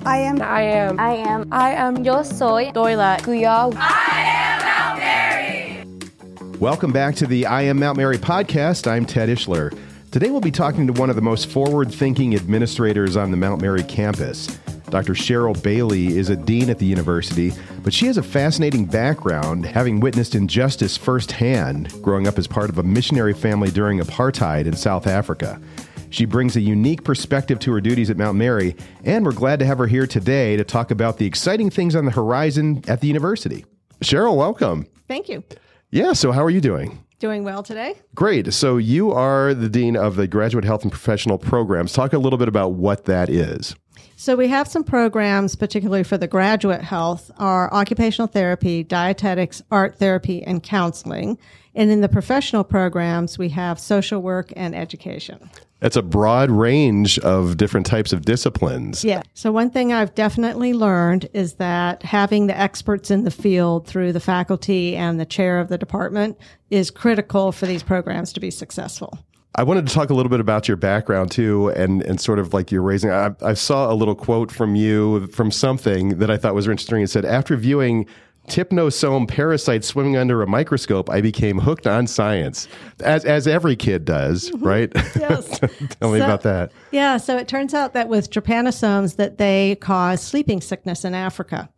am. I am. I am. I am. I am. Yo soy. Tôi là. Kuya. Welcome back to the I Am Mount Mary podcast. I'm Ted Ishler. Today we'll be talking to one of the most forward thinking administrators on the Mount Mary campus. Dr. Cheryl Bailey is a dean at the university, but she has a fascinating background, having witnessed injustice firsthand growing up as part of a missionary family during apartheid in South Africa. She brings a unique perspective to her duties at Mount Mary, and we're glad to have her here today to talk about the exciting things on the horizon at the university. Cheryl, welcome. Thank you. Yeah, so how are you doing? Doing well today. Great. So you are the dean of the Graduate Health and Professional Programs. Talk a little bit about what that is. So we have some programs, particularly for the graduate health, are occupational therapy, dietetics, art therapy, and counseling. And in the professional programs, we have social work and education. That's a broad range of different types of disciplines. Yeah. So one thing I've definitely learned is that having the experts in the field through the faculty and the chair of the department is critical for these programs to be successful. I wanted to talk a little bit about your background too, and and sort of like your raising. I, I saw a little quote from you from something that I thought was interesting. It said, "After viewing." Trypanosome parasites swimming under a microscope, I became hooked on science, as as every kid does, mm-hmm. right? Yes. Tell me So- about that. Yeah, so it turns out that with trypanosomes that they cause sleeping sickness in Africa.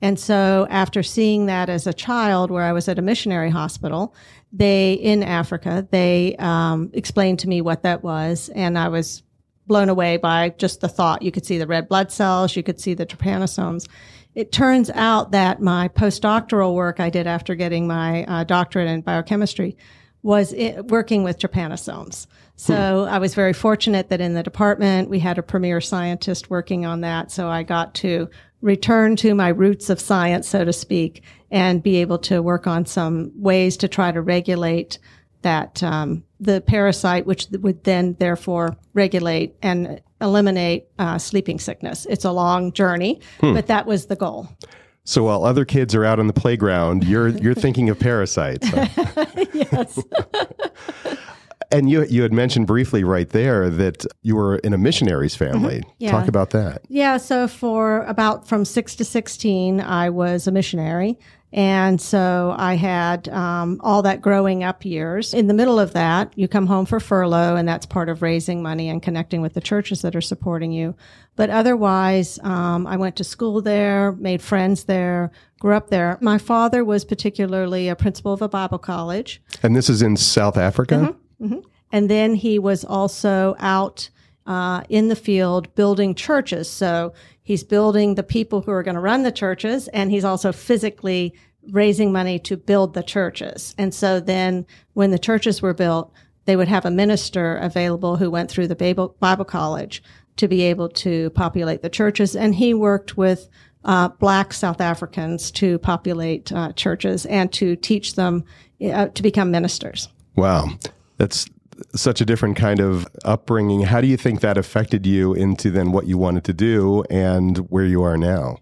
And so after seeing that as a child where I was at a missionary hospital, they in Africa, they um, explained to me what that was and I was blown away by just the thought. You could see the red blood cells, you could see the trypanosomes. It turns out that my postdoctoral work I did after getting my uh, doctorate in biochemistry was i working with trypanosomes. So I was very fortunate that in the department we had a premier scientist working on that. So I got to return to my roots of science, so to speak, and be able to work on some ways to try to regulate that um, the parasite, which would then therefore regulate and eliminate uh, sleeping sickness. It's a long journey, but that was the goal. So while other kids are out on the playground, you're you're thinking of parasites. huh? yes. And you you had mentioned briefly right there that you were in a missionaries family. Yeah. Talk about that. Yeah, so for about from six to 16, I was a missionary. And so I had um, all that growing up years. In the middle of that, you come home for furlough, and that's part of raising money and connecting with the churches that are supporting you. But otherwise, um, I went to school there, made friends there, grew up there. My father was particularly a principal of a Bible college. And this is in South Africa. And then he was also out uh, in the field building churches. So he's building the people who are going to run the churches, and he's also physically raising money to build the churches. And so then when the churches were built, they would have a minister available who went through the Bible, Bible college to be able to populate the churches. And he worked with uh, black South Africans to populate uh, churches and to teach them uh, to become ministers. Wow, that's such a different kind of upbringing. How do you think that affected you into then what you wanted to do and where you are now?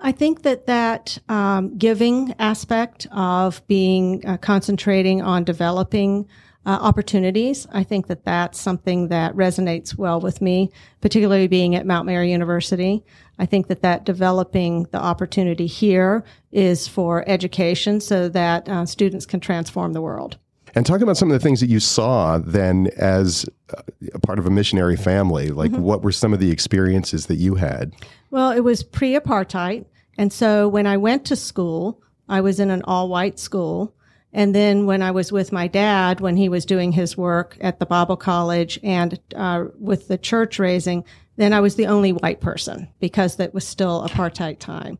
I think that that um, giving aspect of being uh, concentrating on developing uh, opportunities, I think that that's something that resonates well with me, particularly being at Mount Mary University. I think that that developing the opportunity here is for education so that uh, students can transform the world. And talk about some of the things that you saw then as uh, a part of a missionary family. Like, what were some of the experiences that you had? Well, it was pre apartheid. And so when I went to school, I was in an all white school. And then when I was with my dad, when he was doing his work at the Bible College and uh, with the church raising, then I was the only white person because that was still apartheid time.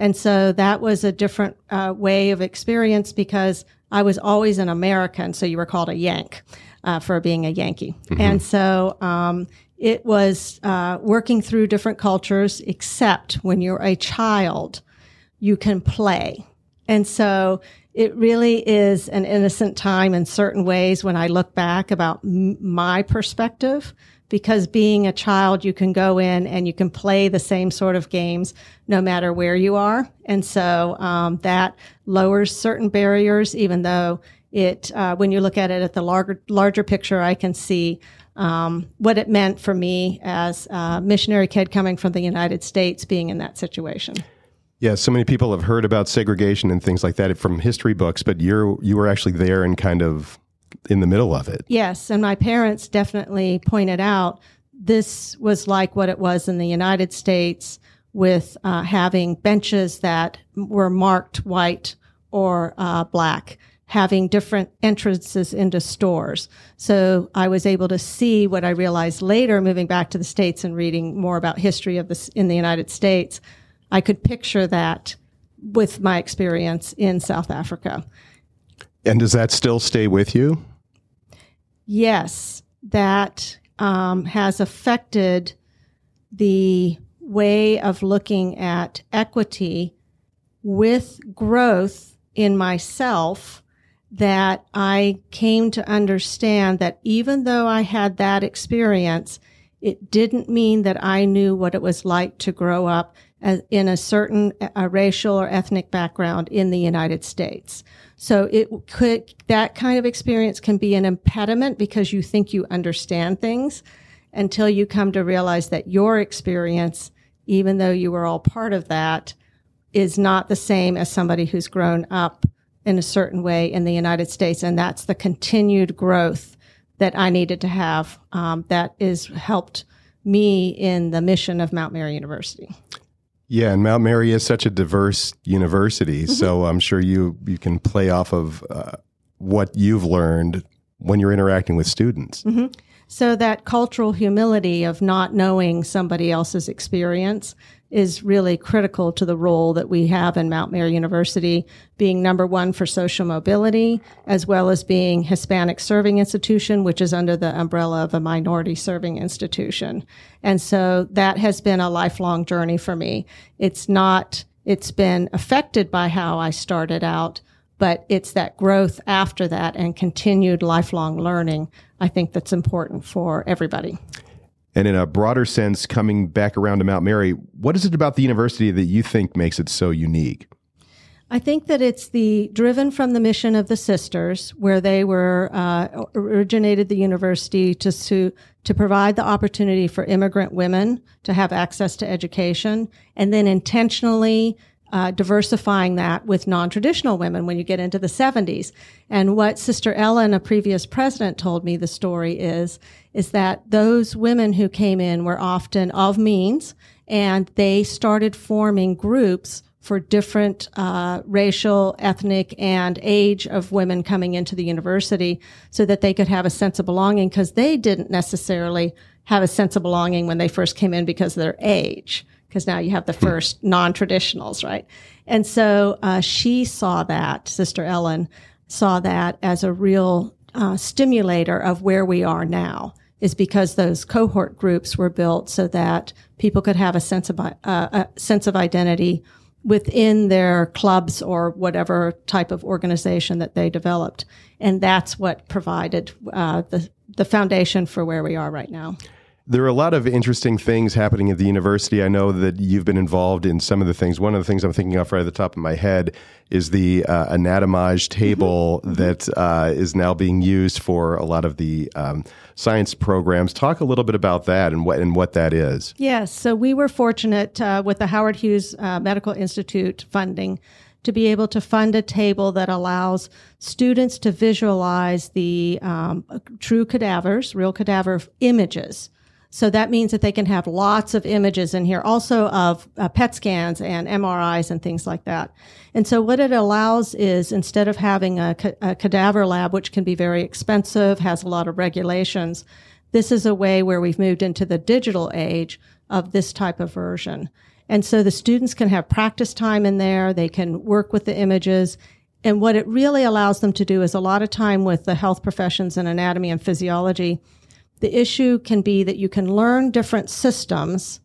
And so that was a different uh, way of experience because I was always an American. So you were called a Yank uh, for being a Yankee. And so um, it was uh, working through different cultures, except when you're a child, you can play. And so it really is an innocent time in certain ways when I look back about m- my perspective. Because being a child, you can go in and you can play the same sort of games no matter where you are. And so um, that lowers certain barriers, even though it, uh, when you look at it at the larger, larger picture, I can see um, what it meant for me as a missionary kid coming from the United States being in that situation. Yeah, so many people have heard about segregation and things like that from history books, but you're you were actually there and kind of in the middle of it. Yes, and my parents definitely pointed out this was like what it was in the United States with uh, having benches that were marked white or uh, black having different entrances into stores. So I was able to see what I realized later moving back to the States and reading more about history of this in the United States. I could picture that with my experience in South Africa. And does that still stay with you? Yes, that um, has affected the way of looking at equity with growth in myself that I came to understand that even though I had that experience, it didn't mean that I knew what it was like to grow up in a certain a racial or ethnic background in the United States. So it could, that kind of experience can be an impediment because you think you understand things until you come to realize that your experience, even though you were all part of that, is not the same as somebody who's grown up in a certain way in the United States. And that's the continued growth that I needed to have um, that is helped me in the mission of Mount Mary University. Yeah, and Mount Mary is such a diverse university, mm-hmm. so I'm sure you you can play off of uh, what you've learned when you're interacting with students. Mm-hmm. So that cultural humility of not knowing somebody else's experience is really critical to the role that we have in Mount Mary University, being number one for social mobility, as well as being Hispanic serving institution, which is under the umbrella of a minority serving institution. And so that has been a lifelong journey for me. It's not, it's been affected by how I started out, but it's that growth after that and continued lifelong learning. I think that's important for everybody. And in a broader sense, coming back around to Mount Mary, what is it about the university that you think makes it so unique? I think that it's the driven from the mission of the sisters, where they were uh, originated the university to to to provide the opportunity for immigrant women to have access to education, and then intentionally uh, diversifying that with non-traditional women when you get into the 70s. And what Sister Ellen, a previous president, told me the story is, is that those women who came in were often of means and they started forming groups for different uh, racial, ethnic, and age of women coming into the university so that they could have a sense of belonging because they didn't necessarily have a sense of belonging when they first came in because of their age because now you have the first non-traditionals, right? And so uh, she saw that, Sister Ellen saw that as a real uh, stimulator of where we are now is because those cohort groups were built so that people could have a sense of uh, a sense of identity within their clubs or whatever type of organization that they developed, and that's what provided uh, the the foundation for where we are right now. There are a lot of interesting things happening at the university. I know that you've been involved in some of the things. One of the things I'm thinking of right at the top of my head is the uh, anatomage table mm-hmm. that uh, is now being used for a lot of the um, science programs. Talk a little bit about that and what and what that is. Yes, so we were fortunate uh, with the Howard Hughes uh, Medical Institute funding to be able to fund a table that allows students to visualize the um, true cadavers, real cadaver images so that means that they can have lots of images in here, also of uh, PET scans and MRIs and things like that. And so what it allows is instead of having a, ca- a cadaver lab, which can be very expensive, has a lot of regulations, this is a way where we've moved into the digital age of this type of version. And so the students can have practice time in there. They can work with the images. And what it really allows them to do is a lot of time with the health professions and anatomy and physiology the issue can be that you can learn different systems,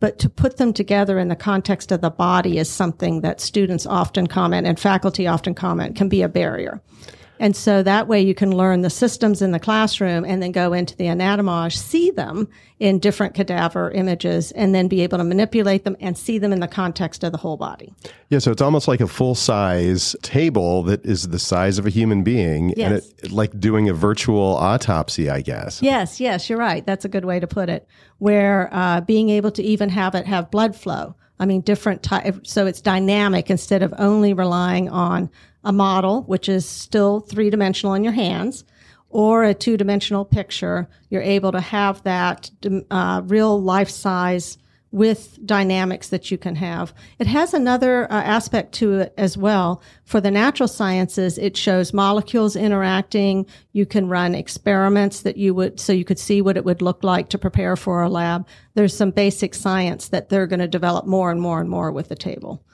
but to put them together in the context of the body is something that students often comment and faculty often comment can be a barrier. And so that way you can learn the systems in the classroom and then go into the anatomage, see them in different cadaver images, and then be able to manipulate them and see them in the context of the whole body. Yeah, so it's almost like a full size table that is the size of a human being, Yes. and it, like doing a virtual autopsy, I guess. Yes, yes, you're right. That's a good way to put it. Where uh, being able to even have it have blood flow. I mean, different type. So it's dynamic instead of only relying on a model, which is still three dimensional in your hands, or a two dimensional picture. You're able to have that uh, real life size with dynamics that you can have. It has another uh, aspect to it as well. For the natural sciences, it shows molecules interacting. You can run experiments that you would, so you could see what it would look like to prepare for a lab. There's some basic science that they're going to develop more and more and more with the table.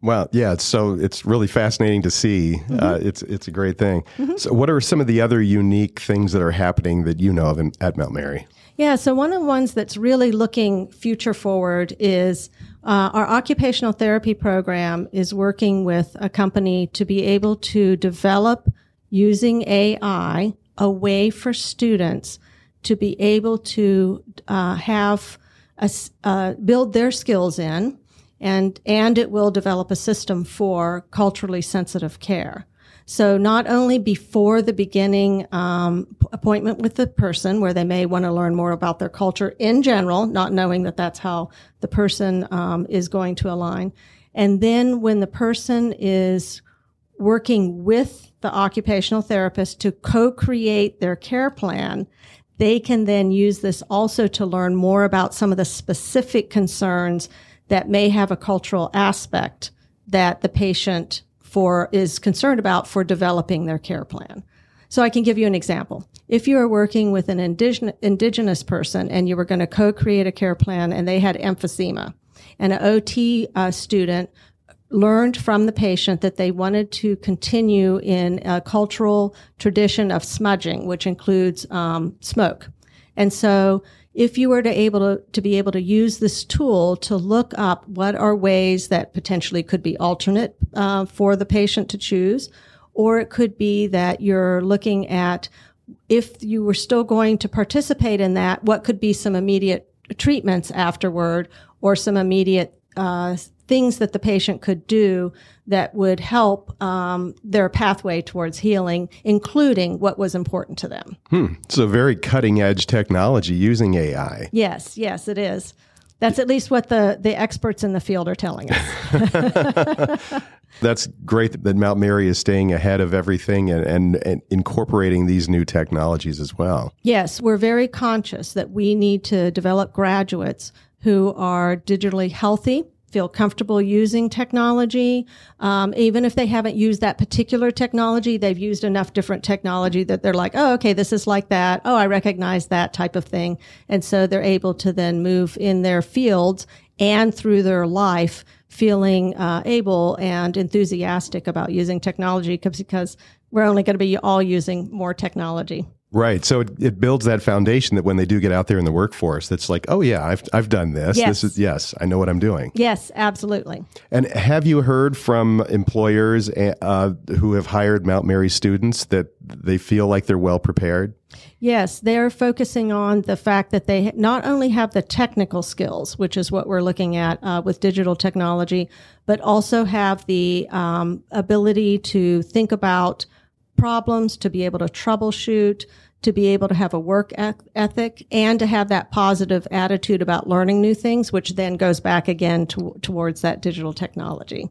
Wow, yeah, it's so it's really fascinating to see. Mm-hmm. Uh, it's it's a great thing. So, what are some of the other unique things that are happening that you know of in, at Mount Mary? Yeah, so one of the ones that's really looking future forward is uh, our occupational therapy program is working with a company to be able to develop using AI a way for students to be able to uh, have a, uh, build their skills in, and and it will develop a system for culturally sensitive care. So not only before the beginning um, appointment with the person, where they may want to learn more about their culture in general, not knowing that that's how the person um, is going to align, and then when the person is working with the occupational therapist to co-create their care plan, they can then use this also to learn more about some of the specific concerns that may have a cultural aspect that the patient for is concerned about for developing their care plan. So I can give you an example. If you are working with an indigenous, indigenous person and you were going to co-create a care plan and they had emphysema and an OT uh, student learned from the patient that they wanted to continue in a cultural tradition of smudging, which includes um, smoke. And so if you were to able to, to be able to use this tool to look up what are ways that potentially could be alternate uh, for the patient to choose, or it could be that you're looking at if you were still going to participate in that, what could be some immediate treatments afterward or some immediate uh, things that the patient could do that would help um, their pathway towards healing, including what was important to them. So, very cutting edge technology using AI. Yes, yes, it is. That's at least what the, the experts in the field are telling us. That's great that Mount Mary is staying ahead of everything and, and, and incorporating these new technologies as well. Yes, we're very conscious that we need to develop graduates who are digitally healthy, feel comfortable using technology. Um, even if they haven't used that particular technology, they've used enough different technology that they're like, oh, okay, this is like that. Oh, I recognize that type of thing. And so they're able to then move in their fields and through their life feeling uh, able and enthusiastic about using technology because we're only going to be all using more technology. Right. So it, it builds that foundation that when they do get out there in the workforce, that's like, oh yeah, I've I've done this. Yes. This is yes, I know what I'm doing. Yes, absolutely. And have you heard from employers uh, who have hired Mount Mary students that they feel like they're well prepared? Yes, they're focusing on the fact that they not only have the technical skills, which is what we're looking at uh, with digital technology, but also have the um, ability to think about problems, to be able to troubleshoot, to be able to have a work ethic, and to have that positive attitude about learning new things, which then goes back again to, towards that digital technology.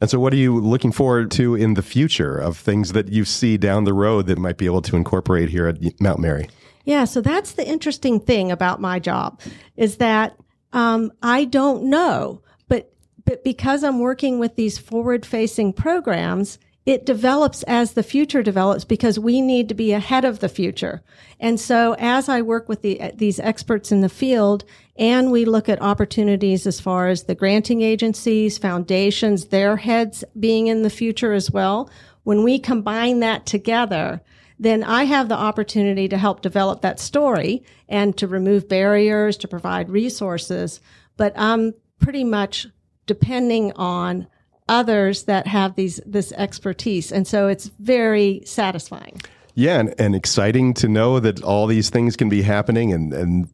And so, what are you looking forward to in the future of things that you see down the road that might be able to incorporate here at Mount Mary? Yeah, so that's the interesting thing about my job is that um, I don't know, but but because I'm working with these forward-facing programs, it develops as the future develops because we need to be ahead of the future. And so, as I work with the, these experts in the field, and we look at opportunities as far as the granting agencies, foundations, their heads being in the future as well. When we combine that together, then I have the opportunity to help develop that story and to remove barriers, to provide resources. But I'm pretty much depending on others that have these this expertise, and so it's very satisfying. Yeah, and, and exciting to know that all these things can be happening and, and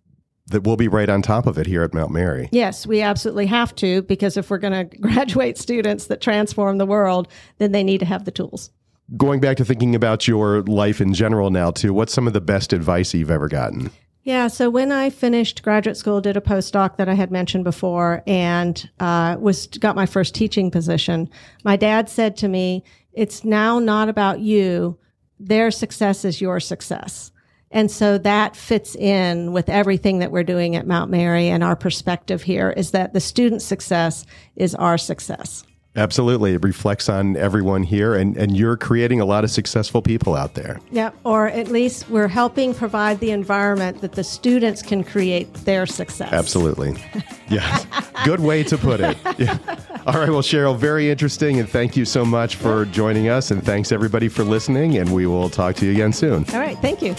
that we'll be right on top of it here at Mount Mary. Yes, we absolutely have to because if we're going to graduate students that transform the world, then they need to have the tools. Going back to thinking about your life in general now, too, what's some of the best advice you've ever gotten? Yeah, so when I finished graduate school, did a postdoc that I had mentioned before, and uh, was got my first teaching position. My dad said to me, "It's now not about you; their success is your success. And so that fits in with everything that we're doing at Mount Mary. And our perspective here is that the student success is our success. Absolutely. It reflects on everyone here, and, and you're creating a lot of successful people out there. Yeah, or at least we're helping provide the environment that the students can create their success. Absolutely. Yes. Good way to put it. Yeah. All right. Well, Cheryl, very interesting, and thank you so much for joining us, and thanks everybody for listening, and we will talk to you again soon. All right. Thank you.